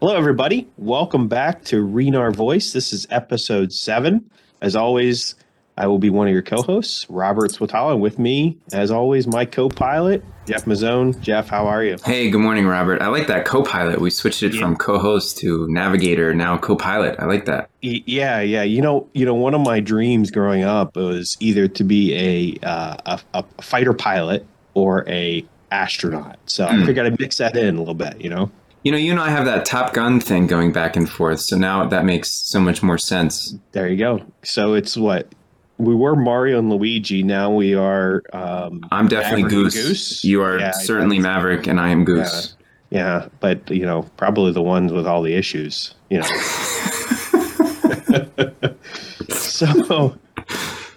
Hello, everybody. Welcome back to Renar Voice. This is episode seven. As always, I will be one of your co-hosts, Robert Swatala. With me, as always, my co-pilot, Jeff Mazzone. Jeff, how are you? Hey, good morning, Robert. I like that co-pilot. We switched it Yeah. from co-host to navigator, now co-pilot. I like that. Yeah, yeah. You know, you know, one of my dreams growing up was either to be a uh, a, a fighter pilot or a astronaut. So I Hmm. figured I'd mix that in a little bit. You know. You know, you and I have that Top Gun thing going back and forth, so now that makes so much more sense. There you go. So it's what we were Mario and Luigi. Now we are. Um, I'm definitely Goose. Goose? You are Yeah, certainly Maverick, and I am Goose. yeah, but you know, probably the ones with all the issues. You know. so,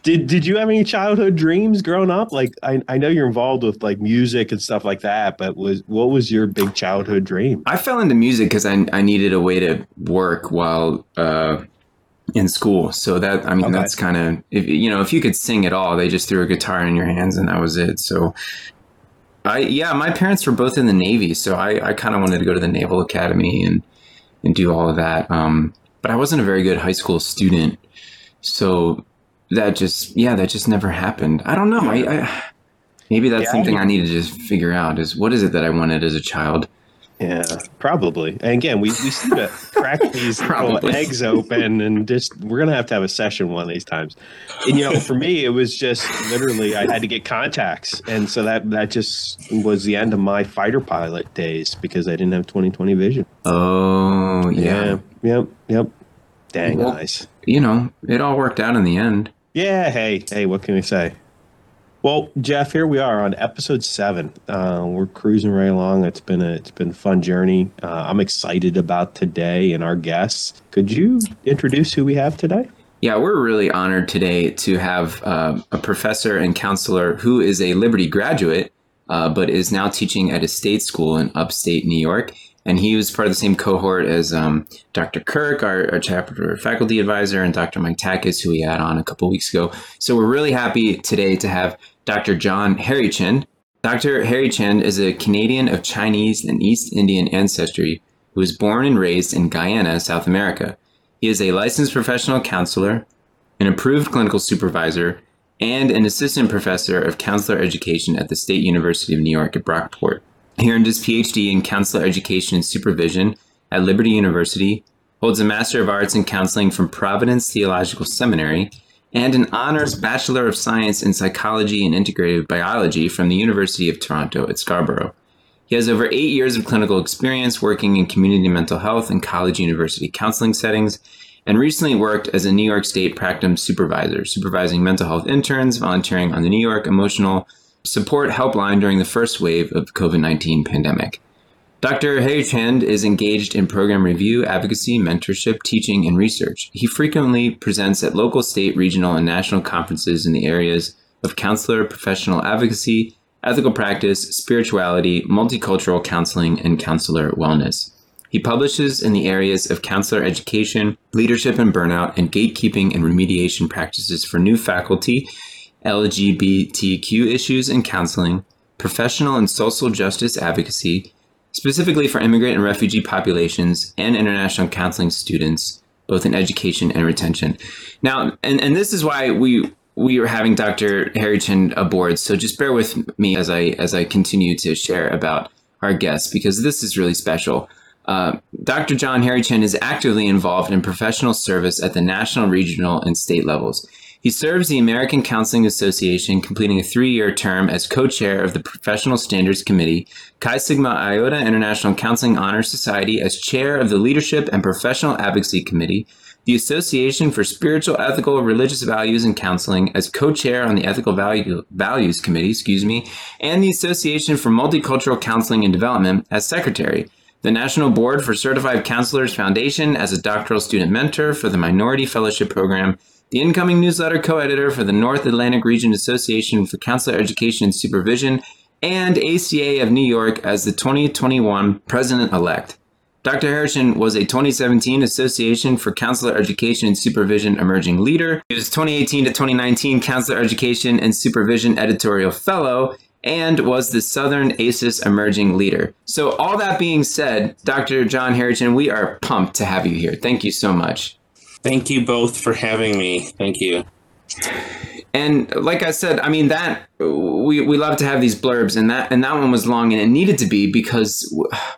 did did you have any childhood dreams growing up? Like, I, I know you're involved with like music and stuff like that, but was what was your big childhood dream? I fell into music because I, I needed a way to work while uh, in school. So that I mean Okay. that's kind of if you know if you could sing at all, they just threw a guitar in your hands and that was it. So I yeah, my parents were both in the Navy, so I, I kind of wanted to go to the Naval Academy and and do all of that. Um, but I wasn't a very good high school student, so that just yeah that just never happened. I don't know. I, I maybe that's Yeah, something mean- I need to just figure out is what is it that I wanted as a child. Yeah, probably. And again, we, we seem to crack these little eggs open and just we're gonna have to have a session one of these times. And you know, for me, it was just literally I had to get contacts, and so that that just was the end of my fighter pilot days because I didn't have twenty twenty vision. Oh yeah. Yep. Yep. Dang Well- nice. you know, it all worked out in the end. Yeah. Hey. Hey. What can we say? Well, Jeff, here we are on episode seven. Uh, we're cruising right along. It's been a it's been a fun journey. Uh, I'm excited about today and our guests. Could you introduce who we have today? Yeah, we're really honored today to have uh, a professor and counselor who is a Liberty graduate, uh, but is now teaching at a state school in upstate New York. And he was part of the same cohort as um, Dr. Kirk, our, our chapter faculty advisor, and Dr. Mike Takis, who we had on a couple weeks ago. So we're really happy today to have Dr. John Harrichand. Dr. Harrichand is a Canadian of Chinese and East Indian ancestry who was born and raised in Guyana, South America. He is a licensed professional counselor, an approved clinical supervisor, and an assistant professor of counselor education at the State University of New York at Brockport. He earned his PhD in counselor education and supervision at Liberty University, holds a Master of Arts in Counseling from Providence Theological Seminary, and an honors Bachelor of Science in Psychology and Integrative Biology from the University of Toronto at Scarborough. He has over eight years of clinical experience working in community mental health and college university counseling settings, and recently worked as a New York State Practicum supervisor, supervising mental health interns, volunteering on the New York Emotional Support Helpline during the first wave of COVID 19 pandemic. Dr. Harrichand is engaged in program review, advocacy, mentorship, teaching, and research. He frequently presents at local, state, regional, and national conferences in the areas of counselor, professional advocacy, ethical practice, spirituality, multicultural counseling, and counselor wellness. He publishes in the areas of counselor education, leadership and burnout, and gatekeeping and remediation practices for new faculty, LGBTQ issues in counseling, professional and social justice advocacy, specifically for immigrant and refugee populations and international counseling students, both in education and retention. Now, and, and this is why we we are having Dr. Harrichand aboard. So just bear with me as I as I continue to share about our guests because this is really special. Uh, Dr. John Harrichand is actively involved in professional service at the national, regional, and state levels. He serves the American Counseling Association, completing a three year term as co chair of the Professional Standards Committee, Chi Sigma Iota International Counseling Honor Society as chair of the Leadership and Professional Advocacy Committee, the Association for Spiritual, Ethical, Religious Values and Counseling as co-chair on the Ethical Value, Values Committee, excuse me, and the Association for Multicultural Counseling and Development as secretary. The National Board for Certified Counselors Foundation as a doctoral student mentor for the Minority Fellowship Program, the incoming newsletter co-editor for the North Atlantic Region Association for Counselor Education and Supervision, and ACA of New York as the 2021 president-elect. Dr. Harrison was a 2017 Association for Counselor Education and Supervision Emerging Leader. He was 2018 to 2019 Counselor Education and Supervision Editorial Fellow and was the Southern ACES Emerging Leader. So, all that being said, Dr. John Harrichand, we are pumped to have you here. Thank you so much. Thank you both for having me. Thank you. And like I said, I mean that we, we love to have these blurbs, and that and that one was long, and it needed to be because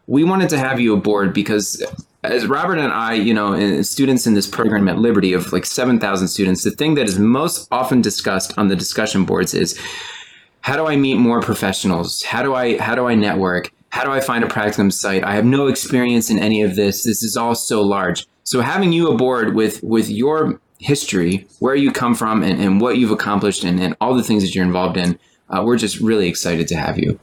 we wanted to have you aboard because as Robert and I, you know, eh, students in this program at Liberty of like seven thousand students, the thing that is most often discussed on the discussion boards is how do I meet more professionals? How do I how do I network? How do I find a practicum site? I have no experience in any of this. This is all so large. So having you aboard with with your history, where you come from, and, and what you've accomplished, and, and all the things that you're involved in, uh, we're just really excited to have you.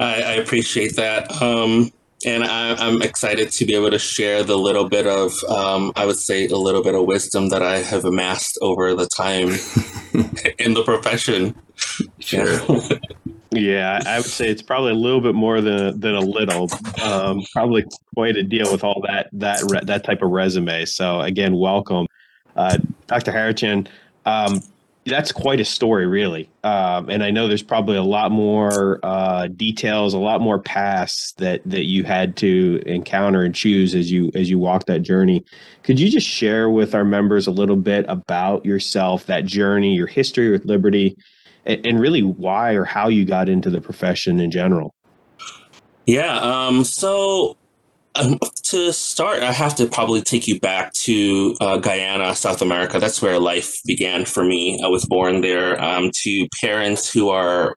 I, I appreciate that. Um, and I, am excited to be able to share the little bit of, um, I would say, a little bit of wisdom that I have amassed over the time in the profession. Sure. yeah, I would say it's probably a little bit more than than a little. Um, probably quite a deal with all that that re- that type of resume. So again, welcome, uh, Dr. Harrichand. Um, that's quite a story, really. Um, and I know there's probably a lot more uh, details, a lot more paths that that you had to encounter and choose as you as you walk that journey. Could you just share with our members a little bit about yourself, that journey, your history with Liberty, and, and really why or how you got into the profession in general? Yeah. Um, so um, to start, I have to probably take you back to uh, Guyana, South America. That's where life began for me. I was born there um, to parents who are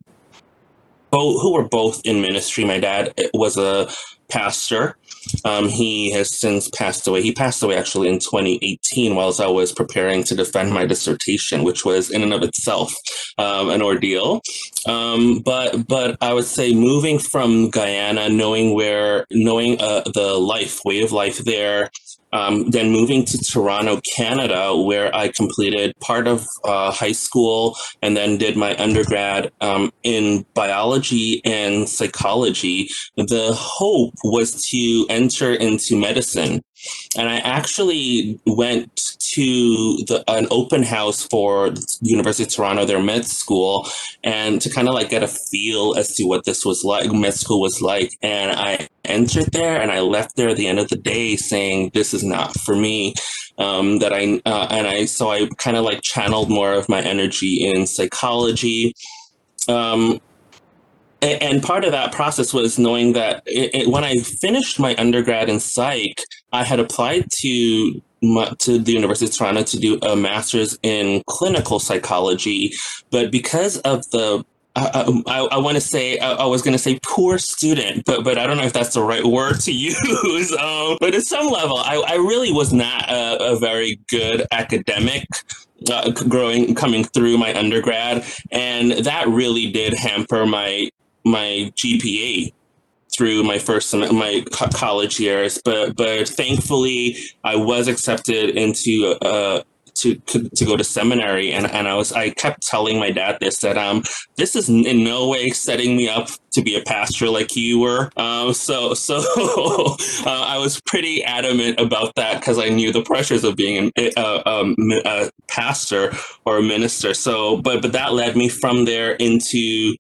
both who were both in ministry. My dad was a pastor. Um, he has since passed away. He passed away actually in 2018 whilst I was preparing to defend my dissertation, which was in and of itself um, an ordeal. Um, but but I would say moving from Guyana, knowing where, knowing uh, the life, way of life there, um, then moving to Toronto, Canada, where I completed part of uh, high school and then did my undergrad um, in biology and psychology. The hope was to enter into medicine. And I actually went to the, an open house for University of Toronto, their med school, and to kind of like get a feel as to what this was like, med school was like. And I entered there and I left there at the end of the day saying, this is not for me. Um, that I, uh, and I, so I kind of like channeled more of my energy in psychology. Um, and part of that process was knowing that it, it, when I finished my undergrad in psych, I had applied to to the University of Toronto to do a master's in clinical psychology, but because of the I, I, I want to say I, I was going to say poor student, but but I don't know if that's the right word to use. Um, but at some level, I, I really was not a, a very good academic uh, growing coming through my undergrad, and that really did hamper my my GPA through my first my college years but but thankfully i was accepted into uh to, to go to seminary and, and I was I kept telling my dad this that um this is in no way setting me up to be a pastor like you were. Um so so uh, I was pretty adamant about that because I knew the pressures of being a, a, um, a pastor or a minister. So but but that led me from there into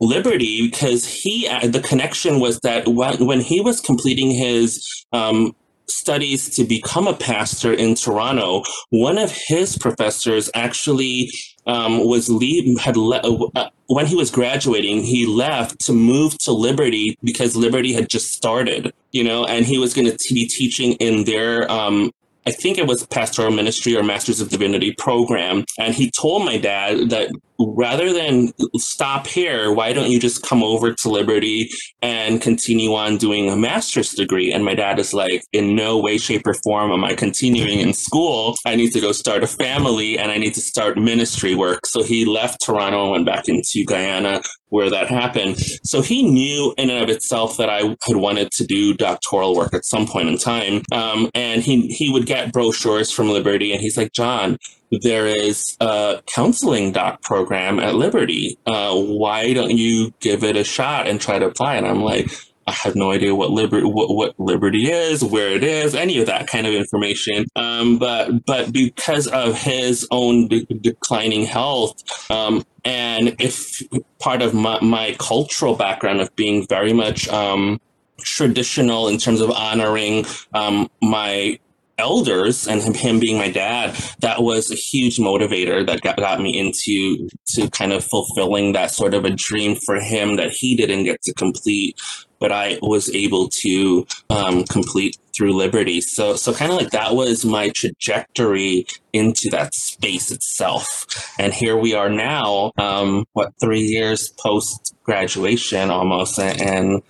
Liberty because he uh, the connection was that when, when he was completing his um, studies to become a pastor in Toronto, one of his professors actually um, was leave had le- uh, uh, when he was graduating, he left to move to Liberty because Liberty had just started, you know, and he was going to be teaching in their um, I think it was pastoral ministry or Masters of Divinity program. And he told my dad that rather than stop here, why don't you just come over to Liberty and continue on doing a master's degree? And my dad is like, in no way, shape, or form am I continuing in school. I need to go start a family and I need to start ministry work. So he left Toronto and went back into Guyana where that happened. So he knew in and of itself that I had wanted to do doctoral work at some point in time. Um, and he, he would get brochures from Liberty and he's like, John, there is a counseling doc program at Liberty. Uh, why don't you give it a shot and try to apply? And I'm like, I have no idea what liberty what, what liberty is, where it is, any of that kind of information. Um, but but because of his own de- declining health, um, and if part of my, my cultural background of being very much um, traditional in terms of honoring um, my elders and him, him, being my dad, that was a huge motivator that got, got me into to kind of fulfilling that sort of a dream for him that he didn't get to complete, but I was able to um, complete through Liberty. So, so kind of like that was my trajectory into that space itself. And here we are now, um, what, three years post graduation almost, and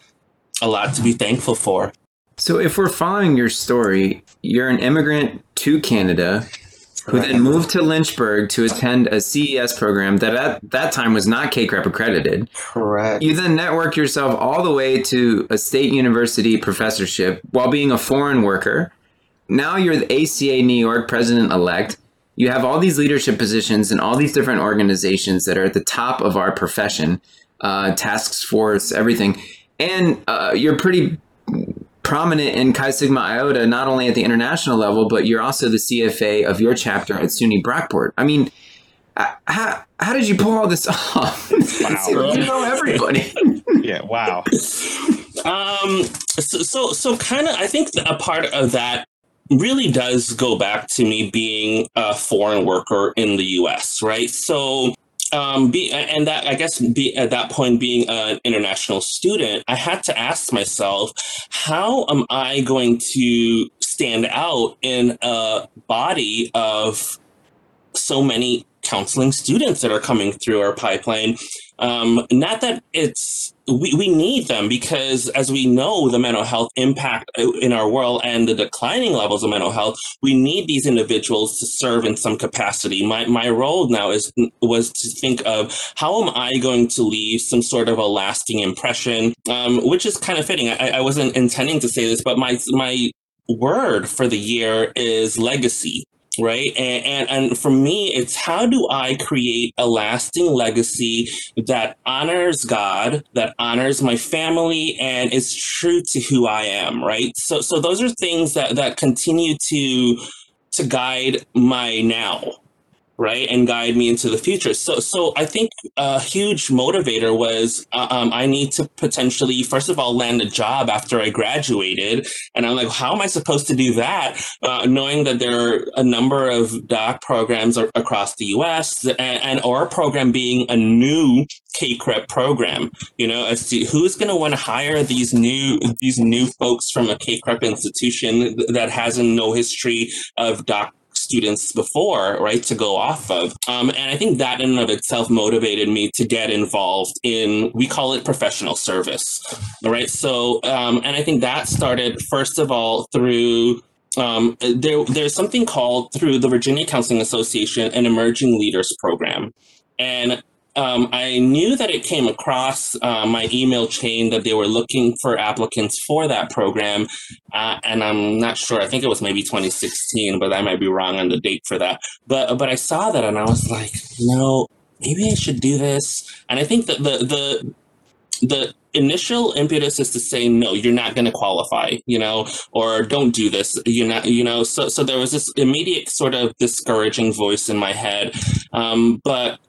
a lot to be thankful for. So, if we're following your story, you're an immigrant to Canada who then moved to Lynchburg to attend a CES program that at that time was not CACREP accredited. Correct. You then network yourself all the way to a state university professorship while being a foreign worker. Now you're the ACA New York president elect. You have all these leadership positions in all these different organizations that are at the top of our profession, uh, tasks force, everything. And uh, you're pretty prominent in Chi Sigma Iota, not only at the international level, but you're also the CFA of your chapter at SUNY Brockport. I mean, uh, how, how did you pull all this off? Wow. you know everybody. yeah, wow. Um, so, so, so kind of, I think a part of that really does go back to me being a foreign worker in the US, right? So um, be, and that I guess be, at that point being an international student, I had to ask myself, how am I going to stand out in a body of so many counseling students that are coming through our pipeline? Um, not that it's we, we need them because as we know the mental health impact in our world and the declining levels of mental health we need these individuals to serve in some capacity. My, my role now is was to think of how am i going to leave some sort of a lasting impression um, which is kind of fitting. I, I wasn't intending to say this but my my word for the year is legacy right? And, and and for me it's how do i create a lasting legacy that honors god that honors my family and is true to who i am right? So so those are things that that continue to to guide my now right and guide me into the future. So so i think a huge motivator was uh, um, i need to potentially first of all land a job after i graduated. And i'm like how am i supposed to do that uh, knowing that there are a number of doc programs across the us and, and our program being a new CACREP program, you know, as to who's going to want to hire these new these new folks from a CACREP institution that has no history of doc students before, right, to go off of. Um, and I think that in and of itself motivated me to get involved in, we call it professional service, right? So, um, and I think that started, first of all, through um, there, there's something called through the Virginia Counseling Association an Emerging Leaders Program. And um, I knew that it came across uh, my email chain that they were looking for applicants for that program. Uh, and I'm not sure, I think it was maybe 2016, but I might be wrong on the date for that. But, but I saw that and I was like, no, maybe I should do this. And I think that the, the, the initial impetus is to say no you're not going to qualify you know or don't do this you're not you know so so there was this immediate sort of discouraging voice in my head um, but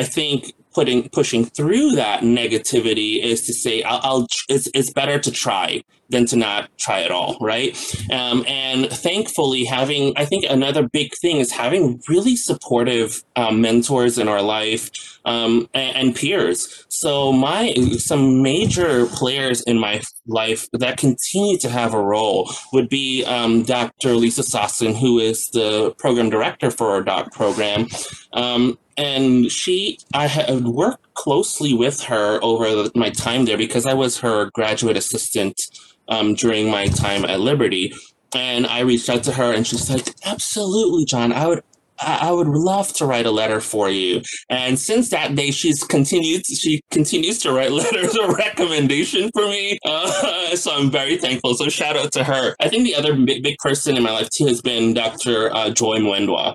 I think putting pushing through that negativity is to say I'll, I'll, it's, it's better to try than to not try at all right? Um, and thankfully having i think another big thing is having really supportive um, mentors in our life um, and, and, peers. So my some major players in my life that continue to have a role would be um, dr lisa sosin who is the program director for our doc program. Um, and she i had worked closely with her over my time there because i was her graduate assistant um, during my time at liberty and i reached out to her and she's like absolutely john i would I would love to write a letter for you. And since that day, she's continued. She continues to write letters of recommendation for me. Uh, so I'm very thankful. So shout out to her. I think the other big, big person in my life too has been Dr. Uh, Joy Mwendwa.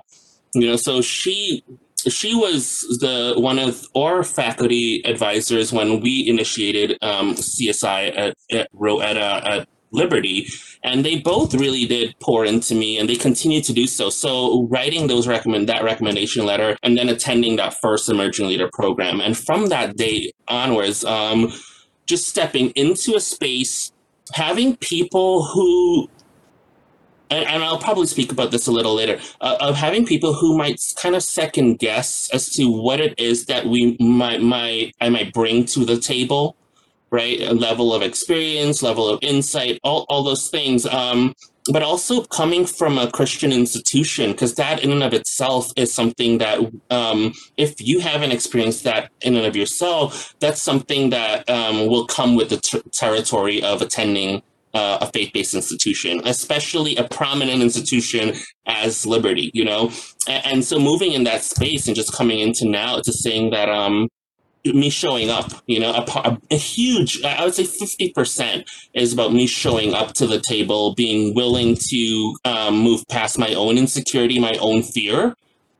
You know, so she she was the one of our faculty advisors when we initiated um, CSI at, at Rowetta at liberty. And they both really did pour into me and they continue to do so. So writing those recommend that recommendation letter and then attending that first emerging leader program. And from that day onwards, um, just stepping into a space, having people who and, and, I'll probably speak about this a little later, uh, of having people who might kind of second guess as to what it is that we might, might I might bring to the table, right? A level of experience, level of insight, all, all those things. Um, but also coming from a Christian institution, because that in and of itself is something that, um, if you haven't experienced that in and of yourself, that's something that um, will come with the ter- territory of attending uh, a faith-based institution, especially a prominent institution as Liberty, you know? And, and, so moving in that space and just coming into now to saying that um me showing up, you know, a, a huge, I would say 50% is about me showing up to the table, being willing to um, move past my own insecurity, my own fear,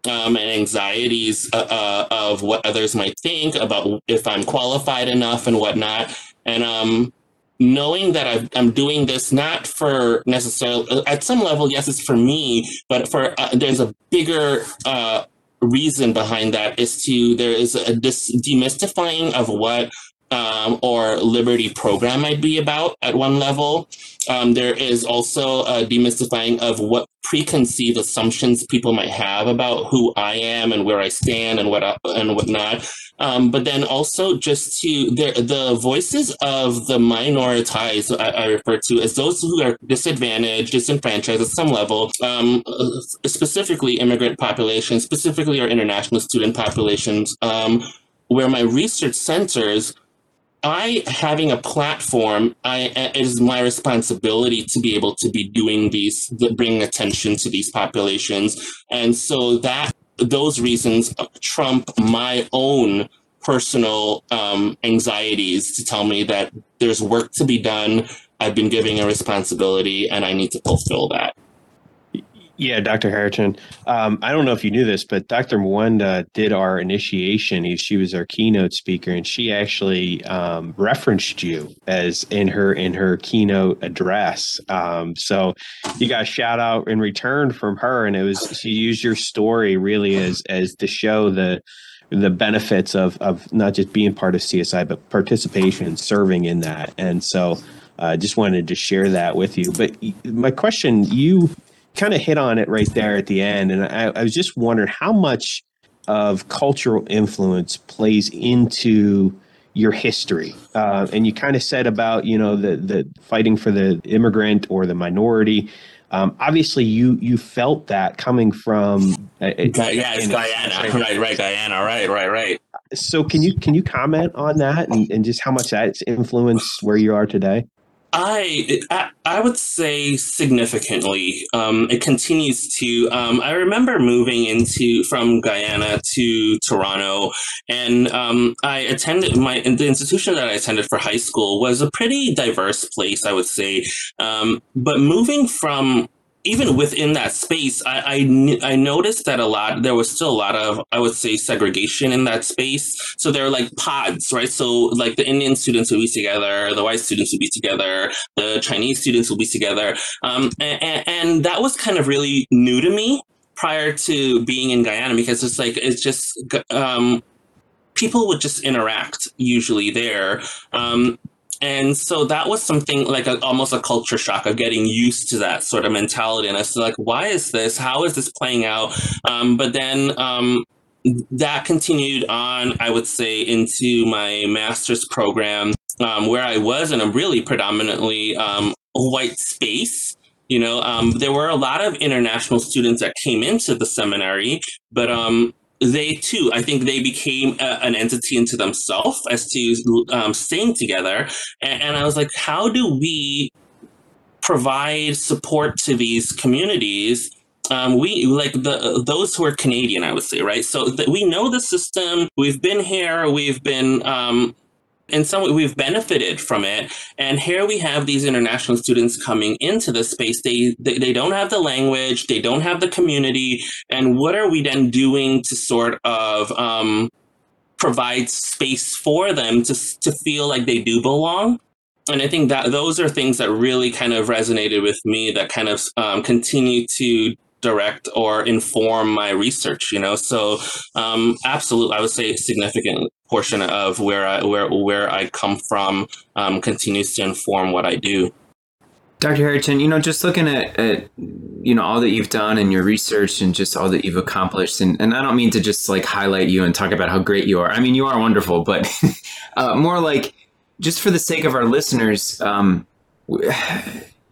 um, and anxieties uh, uh, of what others might think about if I'm qualified enough and whatnot. And um, knowing that i am doing this not for necessarily at some level yes it's for me but for uh, there's a bigger uh, reason behind that is to there is a dis- demystifying of what um, or liberty program might be about at one level um, there is also a demystifying of what preconceived assumptions people might have about who I am and where I stand and what I, and whatnot. Um, but then also just to the the voices of the minoritized I, I, refer to as those who are disadvantaged, disenfranchised at some level, um, specifically immigrant populations, specifically our international student populations, um, where my research centers I having a platform, I it is my responsibility to be able to be doing these, bringing attention to these populations, and so that those reasons trump my own personal um, anxieties to tell me that there's work to be done. I've been giving a responsibility, and I need to fulfill that. Yeah, Dr. Harrichand. Um, I don't know if you knew this, but Dr. Mwendwa did our initiation. He, she was our keynote speaker, and she actually um, referenced you as in her in her keynote address. Um, so you got a shout out in return from her, and it was she used your story really as as to show the the benefits of of not just being part of CSI, but participation and serving in that. And so I uh, just wanted to share that with you. But my question, you kind of hit on it right there at the end, and I, I was just wondering how much of cultural influence plays into your history. Uh, and you kind of said about you know the the fighting for the immigrant or the minority. Um, obviously, you you felt that coming from uh, yeah, it's Guyana, right, right, Guyana, right, right, right. So can you can you comment on that and, and just how much that's influenced where you are today? I, I, would say significantly. Um, it continues to. Um, I remember moving into from Guyana to Toronto, and um, I attended my the institution that I attended for high school was a pretty diverse place. I would say, um, but moving from even within that space, I, I, I noticed that a lot there was still a lot of I would say segregation in that space. So there are like pods, right? So like the Indian students would be together, the white students would be together, the Chinese students would be together, um, and, and that was kind of really new to me prior to being in Guyana because it's like it's just um, people would just interact usually there. Um, and so that was something like a, almost a culture shock of getting used to that sort of mentality. And i was like why is this? How is this playing out? Um, but then um, that continued on i would say into my master's program um, where i was in a really predominantly um, white space you know? Um, there were a lot of international students that came into the seminary but um, they too, I think they became a, an entity into themselves as to um, staying together. And, and I was like, how do we provide support to these communities um, we like the those who are Canadian, I would say, right? So th- we know the system. We've been here. We've been um, in some way we've benefited from it. And here we have these international students coming into the space. They, they, they don't have the language. They don't have the community. And what are we then doing to sort of um, provide space for them to, to feel like they do belong? And I think that those are things that really kind of resonated with me that kind of um, continue to direct or inform my research you know so um, absolutely i would say a significant portion of where i where where i come from um, continues to inform what i do Dr. Harrichand, you know, just looking at, at, you know all that you've done and your research and just all that you've accomplished, and, and I don't mean to just like highlight you and talk about how great you are. I mean, you are wonderful, but uh, more like just for the sake of our listeners, um,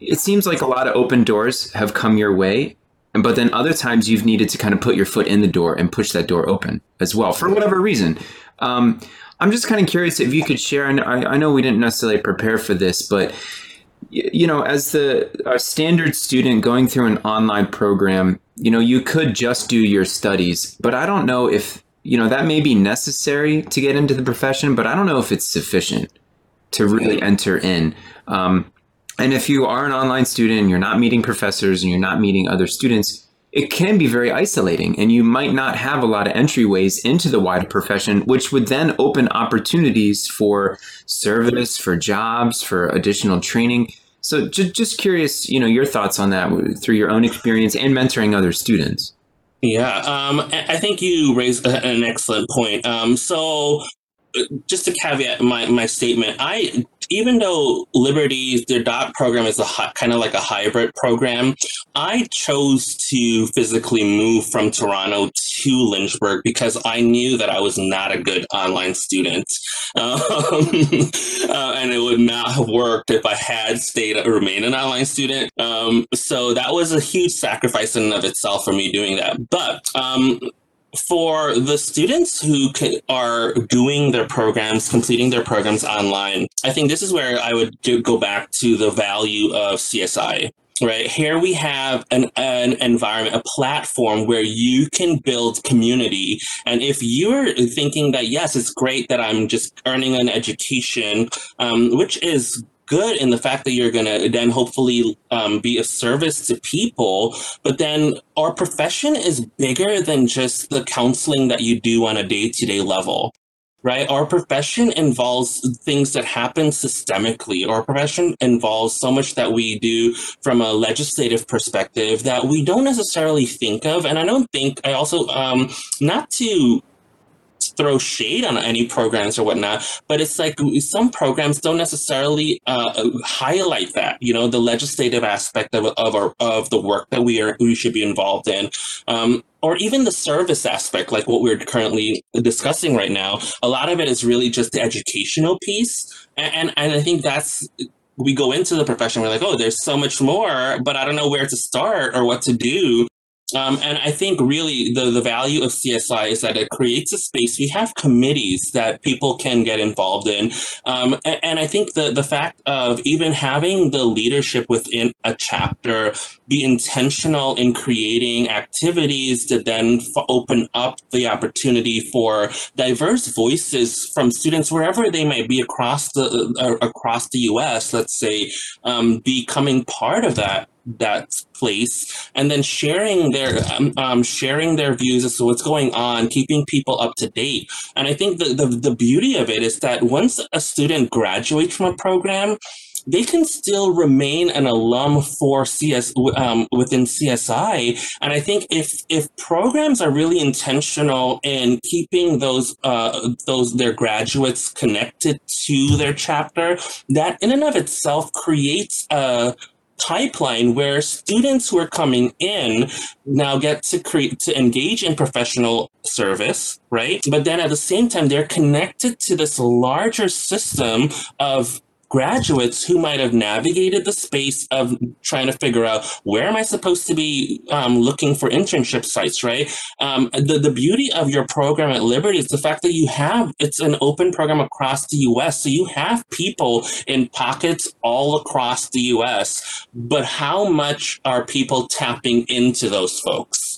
it seems like a lot of open doors have come your way, but then other times you've needed to kind of put your foot in the door and push that door open as well for whatever reason. Um, I'm just kind of curious if you could share. And I, I know we didn't necessarily prepare for this, but you know, as the a standard student going through an online program, you know, you could just do your studies, but I don't know if you know that may be necessary to get into the profession, but I don't know if it's sufficient to really enter in. Um, and if you are an online student and you're not meeting professors and you're not meeting other students, it can be very isolating and you might not have a lot of entryways into the wider profession, which would then open opportunities for service, for jobs, for additional training. So just, just curious, you know, your thoughts on that through your own experience and mentoring other students. Yeah, um, I think you raised an excellent point. Um, so just to caveat my, my statement, I even though Liberty's their dot program is a kind of like a hybrid program, I chose to physically move from Toronto to Lynchburg because I knew that I was not a good online student, um, uh, and it would not have worked if I had stayed remained an online student. Um, so that was a huge sacrifice in and of itself for me doing that. But um, for the students who are doing their programs, completing their programs online, I think this is where I would do, go back to the value of CSI. Right here, we have an, an environment, a platform where you can build community. And if you're thinking that, yes, it's great that I'm just earning an education, um, which is good in the fact that you're going to then hopefully um, be of service to people. But then our profession is bigger than just the counseling that you do on a day to day level. Right? Our profession involves things that happen systemically. Our profession involves so much that we do from a legislative perspective that we don't necessarily think of. And I don't think, I also, um, not to throw shade on any programs or whatnot, but it's like some programs don't necessarily uh, highlight that, you know, the legislative aspect of, of, our, of the work that we are we should be involved in. Um, or even the service aspect, like what we're currently discussing right now, a lot of it is really just the educational piece. And, and, and I think that's we go into the profession, we're like, oh, there's so much more, but I don't know where to start or what to do. Um, and I think really the, the value of CSI is that it creates a space. We have committees that people can get involved in. Um, and, and, I think the, the fact of even having the leadership within a chapter be intentional in creating activities to then f- open up the opportunity for diverse voices from students wherever they might be across the uh, across the U.S. Let's say um, becoming part of that that place and then sharing their um, um, sharing their views as to what's going on keeping people up to date and i think the, the, the beauty of it is that once a student graduates from a program they can still remain an alum for CS um, within CSI. And I think if if programs are really intentional in keeping those uh, those their graduates connected to their chapter, that in and of itself creates a pipeline where students who are coming in now get to create to engage in professional service right? But then at the same time they're connected to this larger system of graduates who might have navigated the space of trying to figure out where am I supposed to be um, looking for internship sites, right? Um, the, the beauty of your program at Liberty is the fact that you have, it's an open program across the US. So you have people in pockets all across the US, but how much are people tapping into those folks?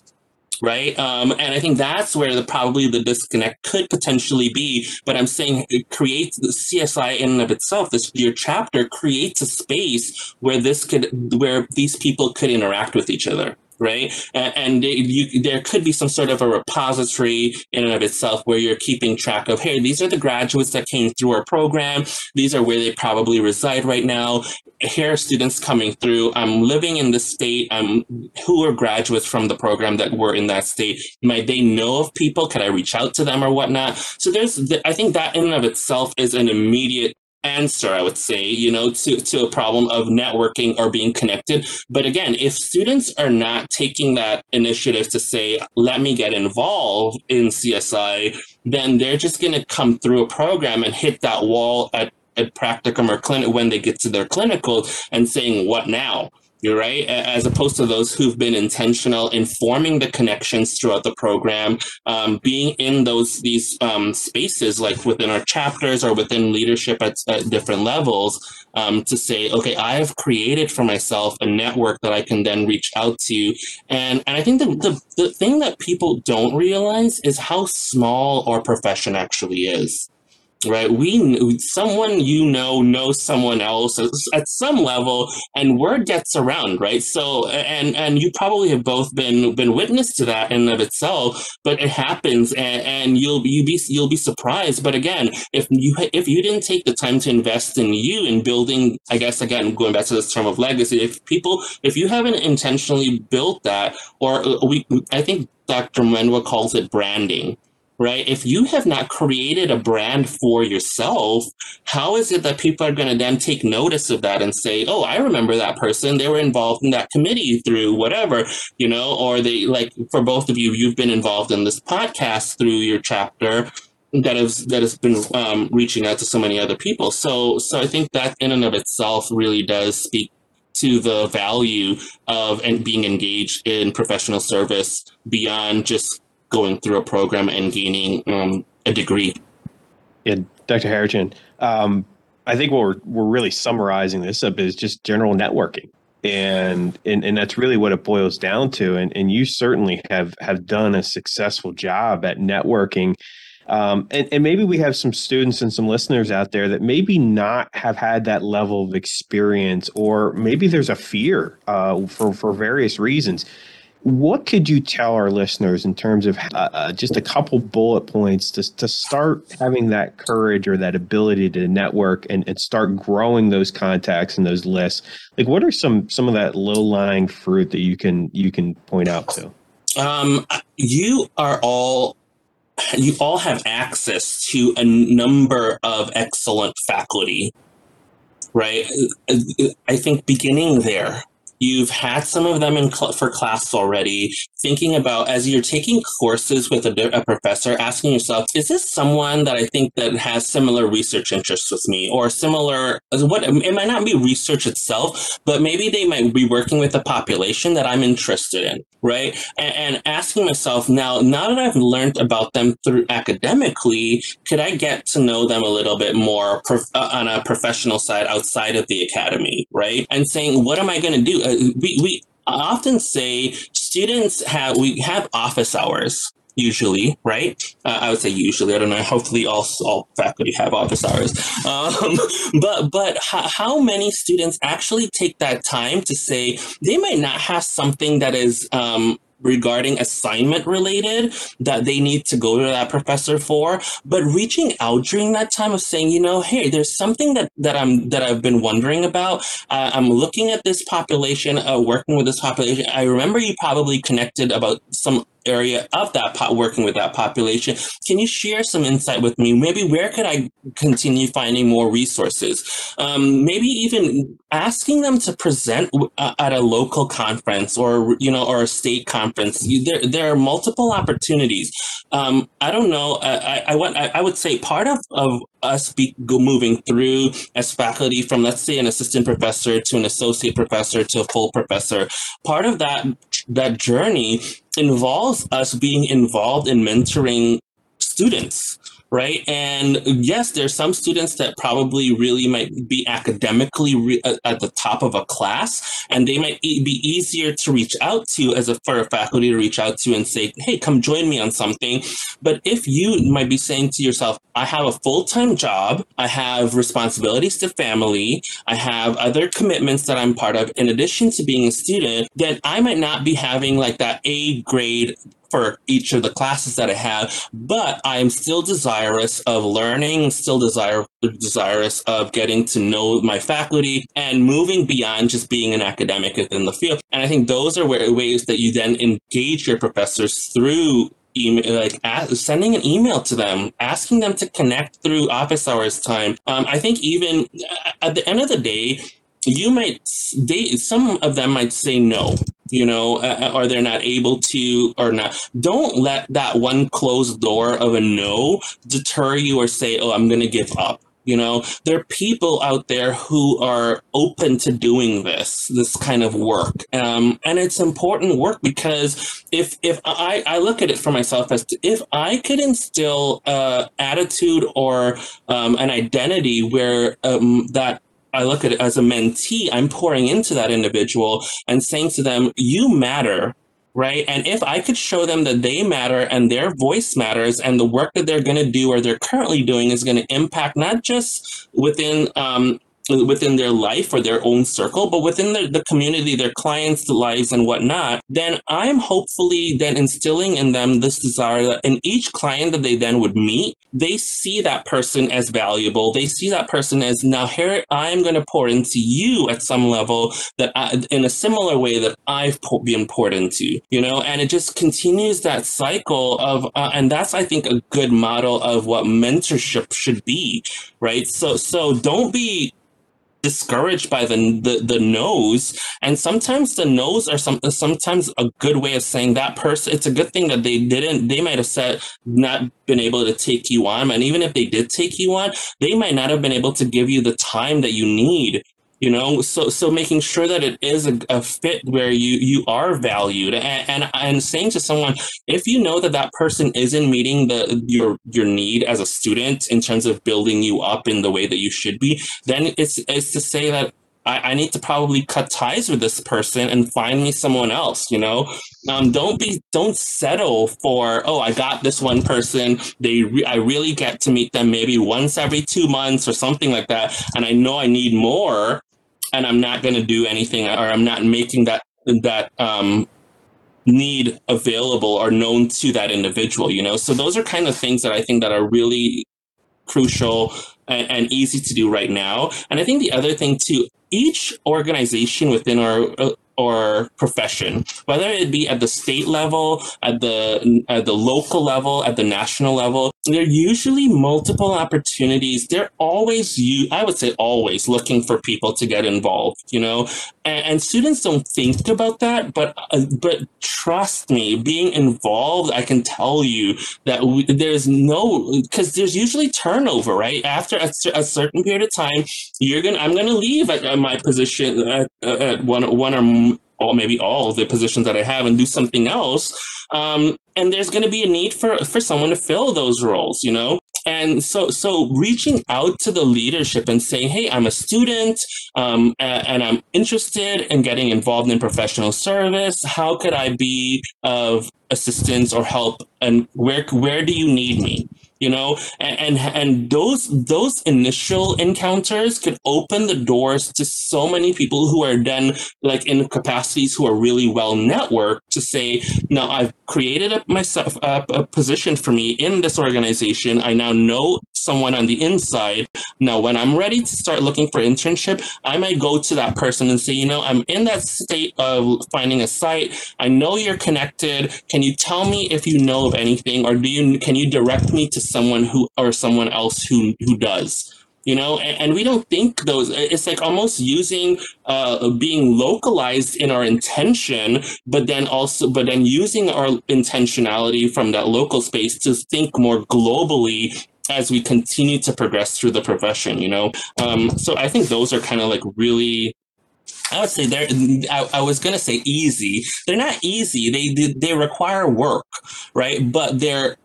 Right? Um, and I think that's where the probably the disconnect could potentially be. But I'm saying it creates the CSI in and of itself. This your chapter creates a space where this could where these people could interact with each other. Right? And, and you, there could be some sort of a repository in and of itself where you're keeping track of, hey, these are the graduates that came through our program. These are where they probably reside right now. Here are students coming through. I'm living in the state. I'm who are graduates from the program that were in that state. Might they know of people? Could I reach out to them or whatnot? So there's, I think that in and of itself is an immediate answer, I would say, you know, to, to a problem of networking or being connected. But again, if students are not taking that initiative to say, let me get involved in CSI, then they're just going to come through a program and hit that wall at, at practicum or clinic when they get to their clinical and saying, what now? You're right, as opposed to those who've been intentional in forming the connections throughout the program, um, being in those these um, spaces, like within our chapters or within leadership at, at different levels, um, to say, okay, I have created for myself a network that I can then reach out to, and and I think the the, the thing that people don't realize is how small our profession actually is right? We someone you know knows someone else at some level and word gets around right? So and and you probably have both been been witness to that in of itself but it happens and, and you'll you be you'll be surprised. But again if you if you didn't take the time to invest in you in building i guess again going back to this term of legacy if people if you haven't intentionally built that or uh, we i think dr Mwendwa calls it branding right? If you have not created a brand for yourself, how is it that people are going to then take notice of that and say, oh, I remember that person. They were involved in that committee through whatever, you know, or they like for both of you, you've been involved in this podcast through your chapter that has that has been um, reaching out to so many other people. So so I think that in and of itself really does speak to the value of and being engaged in professional service beyond just going through a program and gaining um, a degree. Yeah, Dr. Harrichand, um, I think what we're, we're really summarizing this up is just general networking. And, and and that's really what it boils down to. And and you certainly have have done a successful job at networking. Um, and, and maybe we have some students and some listeners out there that maybe not have had that level of experience, or maybe there's a fear uh, for for various reasons what could you tell our listeners in terms of uh, uh, just a couple bullet points to, to start having that courage or that ability to network and, and start growing those contacts and those lists? Like, what are some some of that low lying fruit that you can you can point out to? Um, you are all you all have access to a number of excellent faculty right i think beginning there You've had some of them in cl- for class already. Thinking about as you're taking courses with a, a, professor, asking yourself, is this someone that I think that has similar research interests with me, or similar? What it might not be research itself, but maybe they might be working with a population that I'm interested in, right? And, and asking myself now, now that I've learned about them through academically, could I get to know them a little bit more prof- uh, on a professional side outside of the academy, right? And saying, what am I going to do? Uh, we, we often say students have we have office hours usually, right? Uh, I would say usually. I don't know. Hopefully, all all faculty have office hours. Um, but but how, how many students actually take that time to say they might not have something that is um, regarding assignment related that they need to go to that professor for. But reaching out during that time of saying you know hey there's something that that i'm that i've been wondering about. Uh, i'm looking at this population uh, working with this population. I remember you probably connected about some area of that pot working with that population. Can you share some insight with me? Maybe where could i continue finding more resources? Um, maybe even asking them to present uh, at a local conference or you know or a state conference. You, there, there are multiple opportunities. Um, i don't know i i, I, I would say part of, of us be moving through as faculty from let's say an assistant professor to an associate professor to a full professor. Part of that that journey involves us being involved in mentoring students right? And yes, there's some students that probably really might be academically re- uh, at the top of a class, and they might e- be easier to reach out to as a for a faculty to reach out to and say, "Hey, come join me on something." But if you might be saying to yourself, "I have a full time job, I have responsibilities to family, I have other commitments that I'm part of, in addition to being a student," then I might not be having like that A grade for each of the classes that I have, but I am still desirous of learning, still desire, desirous of getting to know my faculty and moving beyond just being an academic within the field. And I think those are where, ways that you then engage your professors through email, like sending an email to them, asking them to connect through office hours time. Um, I think even at the end of the day, you might they some of them might say no you know uh, or they're not able to or not. Don't let that one closed door of a no deter you or say oh i'm going to give up. You know there are people out there who are open to doing this this kind of work. Um, and it's important work because if if i i look at it for myself as to, if i could instill uh, attitude or um, an identity where um, that I look at it as a mentee, I'm pouring into that individual and saying to them, you matter, right? And if I could show them that they matter and their voice matters and the work that they're going to do or they're currently doing is going to impact not just within um, within their life or their own circle, but within the, the community, their clients' lives and whatnot, then I'm hopefully then instilling in them this desire that in each client that they then would meet, they see that person as valuable. They see that person as now here I'm going to pour into you at some level that I, in a similar way that I've been poured into, you know, and it just continues that cycle of, uh, and that's I think a good model of what mentorship should be, right? So so don't be discouraged by the, the the no's. And sometimes the no's are some sometimes a good way of saying that person it's a good thing that they didn't they might have said not been able to take you on. And even if they did take you on they might not have been able to give you the time that you need you know so so making sure that it is a, a fit where you you are valued. And, and and saying to someone if you know that that person isn't meeting the your your need as a student in terms of building you up in the way that you should be then it's it's to say that I, I need to probably cut ties with this person and find me someone else you know? Um, don't be don't settle for oh i got this one person. They re- i really get to meet them maybe once every two months or something like that. And i know i need more and I'm not going to do anything, or I'm not making that that um, need available or known to that individual. You know, so those are kind of things that I think that are really crucial and, and easy to do right now. And I think the other thing too, each organization within our uh, or profession, whether it be at the state level, at the at the local level, at the national level. There are usually multiple opportunities. They're always you I would say always looking for people to get involved, you know. And, and students don't think about that, but uh, but trust me, being involved, I can tell you that we, there's no because there's usually turnover, right? After a, a, certain period of time, you're gonna I'm gonna leave at, at my position at, at one one or or maybe all the positions that I have and do something else. Um, and there's going to be a need for for someone to fill those roles, you know. And so, so reaching out to the leadership and saying, "Hey, I'm a student, um, and I'm interested in getting involved in professional service. How could I be of assistance or help? And where where do you need me?" You know? And, and and those those initial encounters could open the doors to so many people who are then like in capacities who are really well networked to say now i've created a, myself a, a position for me in this organization. I now know someone on the inside. Now when i'm ready to start looking for internship i might go to that person and say you know i'm in that state of finding a site. I know you're connected. Can you tell me if you know of anything or do you can you direct me to someone who or someone else who who does you know and, and, we don't think those it's like almost using uh, being localized in our intention but then also but then using our intentionality from that local space to think more globally as we continue to progress through the profession you know um, so i think those are kind of like really I would say they're. I, I, was gonna say easy. They're not easy. They, they they require work, right? But they're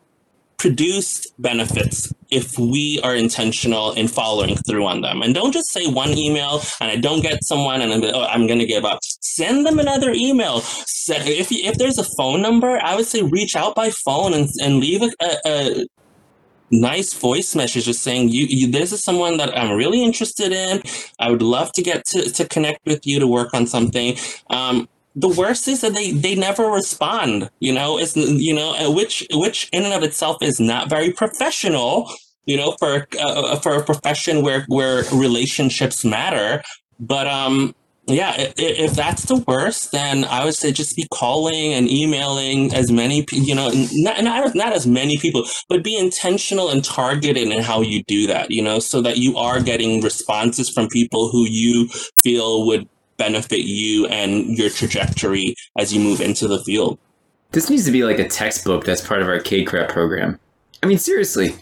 produce benefits if we are intentional in following through on them. And don't just say one email and I don't get someone and I'm, oh, I'm going to give up. Send them another email. If, if there's a phone number, I would say reach out by phone and, and leave a, a, a nice voice message just saying you, you this is someone that i'm really interested in i would love to get to, to connect with you to work on something um, the worst is that they they never respond you know? It's you know which which in and of itself is not very professional you know for uh, for a profession where where relationships matter. But um yeah if, if that's the worst then i would say just be calling and emailing as many you know not, not, not as many people but be intentional and targeted in how you do that you know so that you are getting responses from people who you feel would benefit you and your trajectory as you move into the field. This needs to be like a textbook that's part of our CACREP program. I mean, seriously.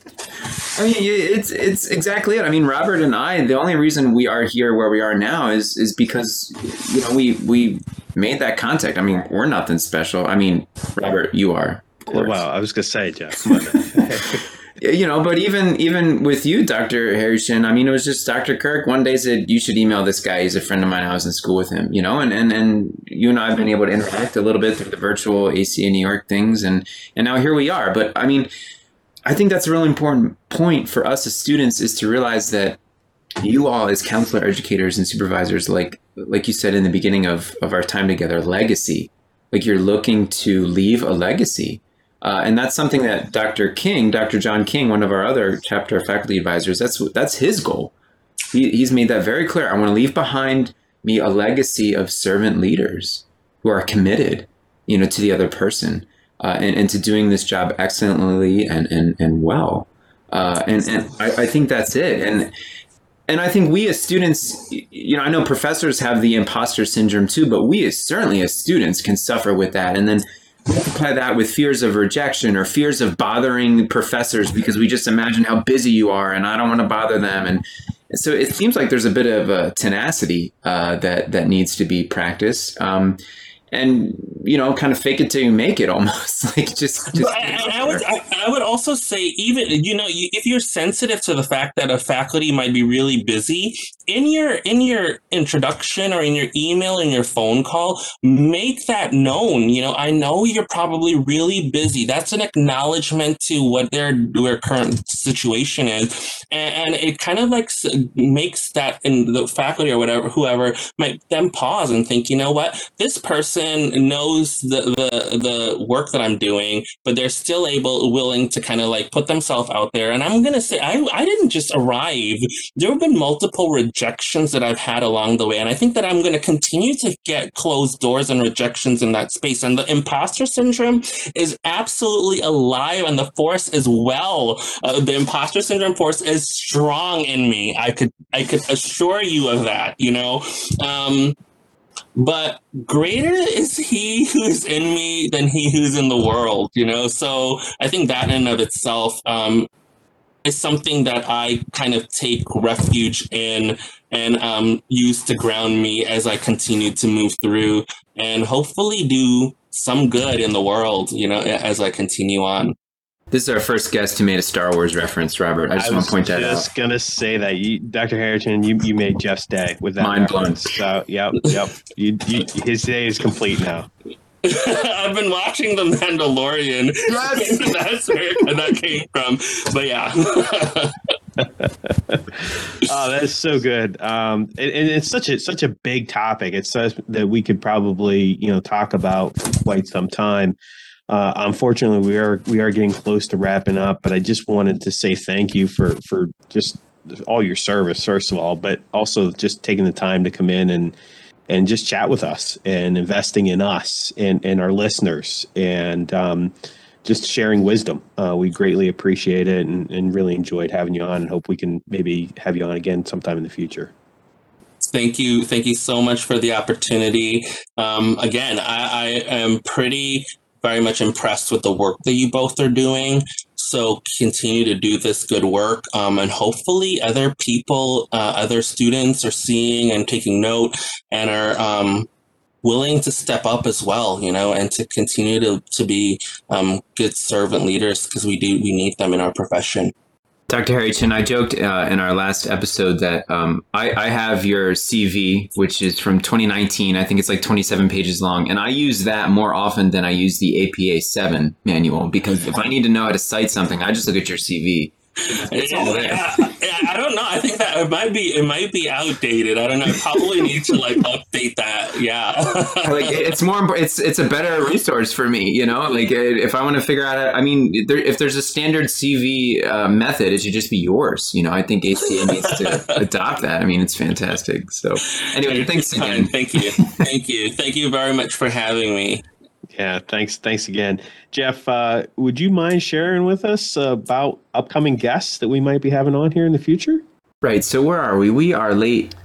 I mean, it's it's exactly it. I mean, Robert and I, the only reason we are here where we are now is is because you know we we made that contact. I mean, we're nothing special. I mean, Robert, you are. Well, I was gonna say, Jeff. you know, but even even with you, Dr. Harrichand, I mean, it was just Dr. Kirk one day said, you should email this guy. He's a friend of mine. I was in school with him, you know, and, and, and you and I have been able to interact a little bit through the virtual ACA New York things. And, and now here we are. But I mean, I think that's a really important point for us as students is to realize that you all as counselor educators and supervisors, like, like you said in the beginning of, of our time together, legacy, like you're looking to leave a legacy uh, and that's something that Dr. King, Dr. John King, one of our other chapter faculty advisors, that's that's his goal. He, he's made that very clear. I want to leave behind me a legacy of servant leaders who are committed, you know, to the other person uh, and, and to doing this job excellently and and, and well. Uh, and and I, I think that's it. And and I think we as students, you know, I know professors have the imposter syndrome too, but we as certainly as students can suffer with that. And then multiply that with fears of rejection or fears of bothering professors because we just imagine how busy you are and I don't want to bother them. And so it seems like there's a bit of a tenacity uh, that that needs to be practiced. Um, and you know kind of fake it till you make it almost like just, just I, I, would I, I, would also say even you know if you're sensitive to the fact that a faculty might be really busy in your in your introduction or in your email in your phone call make that known. You know i know you're probably really busy. That's an acknowledgement to what their their current situation is. And, and it kind of like makes that in the faculty or whatever whoever might then pause and think you know what? This person person knows the, the the work that I'm doing, but they're still able willing to kind of like put themselves out there. And I'm gonna say I I didn't just arrive. There have been multiple rejections that I've had along the way, and I think that I'm gonna continue to get closed doors and rejections in that space. And the imposter syndrome is absolutely alive, and the force is well. Uh, the imposter syndrome force is strong in me. I could I could assure you of that. You know. Um, but greater is he who's in me than he who's in the world you know? So i think that in and of itself um, is something that i kind of take refuge in and um, use to ground me as i continue to move through and hopefully do some good in the world you know as i continue on this is our first guest who made a Star Wars reference, Robert. I just I want to point that out. I was just gonna say that you, Dr. Harrichand, you, you made Jeff's day with that. Mind blown. So, yep, yep. You, you, his day is complete now. I've been watching The Mandalorian. Yes! That's where that came from. But yeah. oh, that's so good. Um, and, and, it's such a such a big topic. It's such that we could probably you know talk about for quite some time. Uh, unfortunately, we are we are getting close to wrapping up, but I just wanted to say thank you for for just all your service, first of all, but also just taking the time to come in and and just chat with us and investing in us and, and our listeners and um, just sharing wisdom. Uh, we greatly appreciate it and, and really enjoyed having you on and hope we can maybe have you on again sometime in the future. Thank you. Thank you so much for the opportunity. Um, again I, I, am pretty very much impressed with the work that you both are doing. So continue to do this good work, um, and hopefully other people, uh, other students are seeing and taking note and are um, willing to step up as well, you know, and to continue to, to be um, good servant leaders because we do, we need them in our profession. Dr. Harrichand, I joked uh, in our last episode that um, I, I, have your CV, which is from 2019. I think it's like 27 pages long. And I use that more often than I use the APA 7 manual because if I need to know how to cite something, I just look at your CV. It's all there. I, I don't know. I think that it might be it might be outdated. I don't know. I probably need to like update that. Yeah. like it's more it's it's a better resource for me. You know, like if I want to figure out. I mean, there, if there's a standard CV uh, method, it should just be yours. You know, I think APA needs to adopt that. I mean, it's fantastic. So anyway, thanks again. Thank you. Thank you. Thank you very much for having me. Yeah, thanks. Thanks again, Jeff. Uh, would you mind sharing with us about upcoming guests that we might be having on here in the future? Right. So where are we? We are late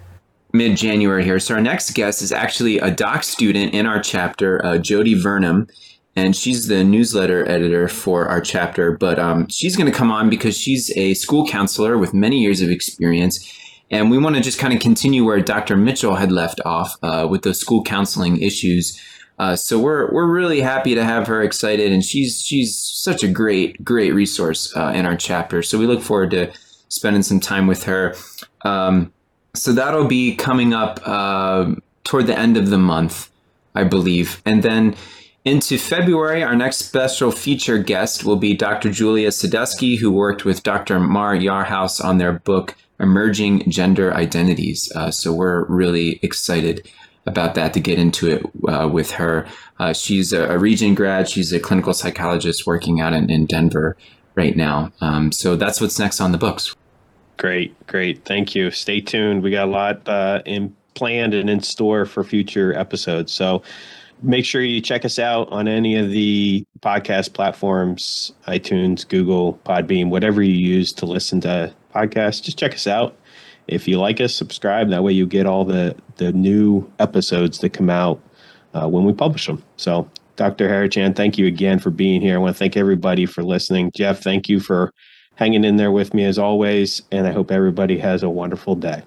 mid January here. So our next guest is actually a doc student in our chapter, uh, Jody Vernham, and she's the newsletter editor for our chapter. But um, she's going to come on because she's a school counselor with many years of experience. And we want to just kind of continue where Dr. Mitchell had left off uh, with those school counseling issues. Uh, so we're we're really happy to have her excited, and she's she's such a great great resource uh, in our chapter. So we look forward to spending some time with her. Um, so that'll be coming up uh, toward the end of the month, I believe, and then into February, our next special feature guest will be Dr. Julia Sadusky, who worked with Dr. Mark Yarhouse on their book Emerging Gender Identities. Uh, so we're really excited about that to get into it uh, with her. Uh, she's a, a, Regent grad. She's a clinical psychologist working out in, in Denver right now. Um, so that's what's next on the books. Great, great. Thank you. Stay tuned. We got a lot uh, in planned and in store for future episodes. So make sure you check us out on any of the podcast platforms iTunes, Google, Podbean, whatever you use to listen to podcasts. Just check us out if you like us, subscribe. That way you get all the, the new episodes that come out uh, when we publish them. So, Dr. Harrichand, thank you again for being here. I want to thank everybody for listening. Jeff, thank you for hanging in there with me as always. And I hope everybody has a wonderful day.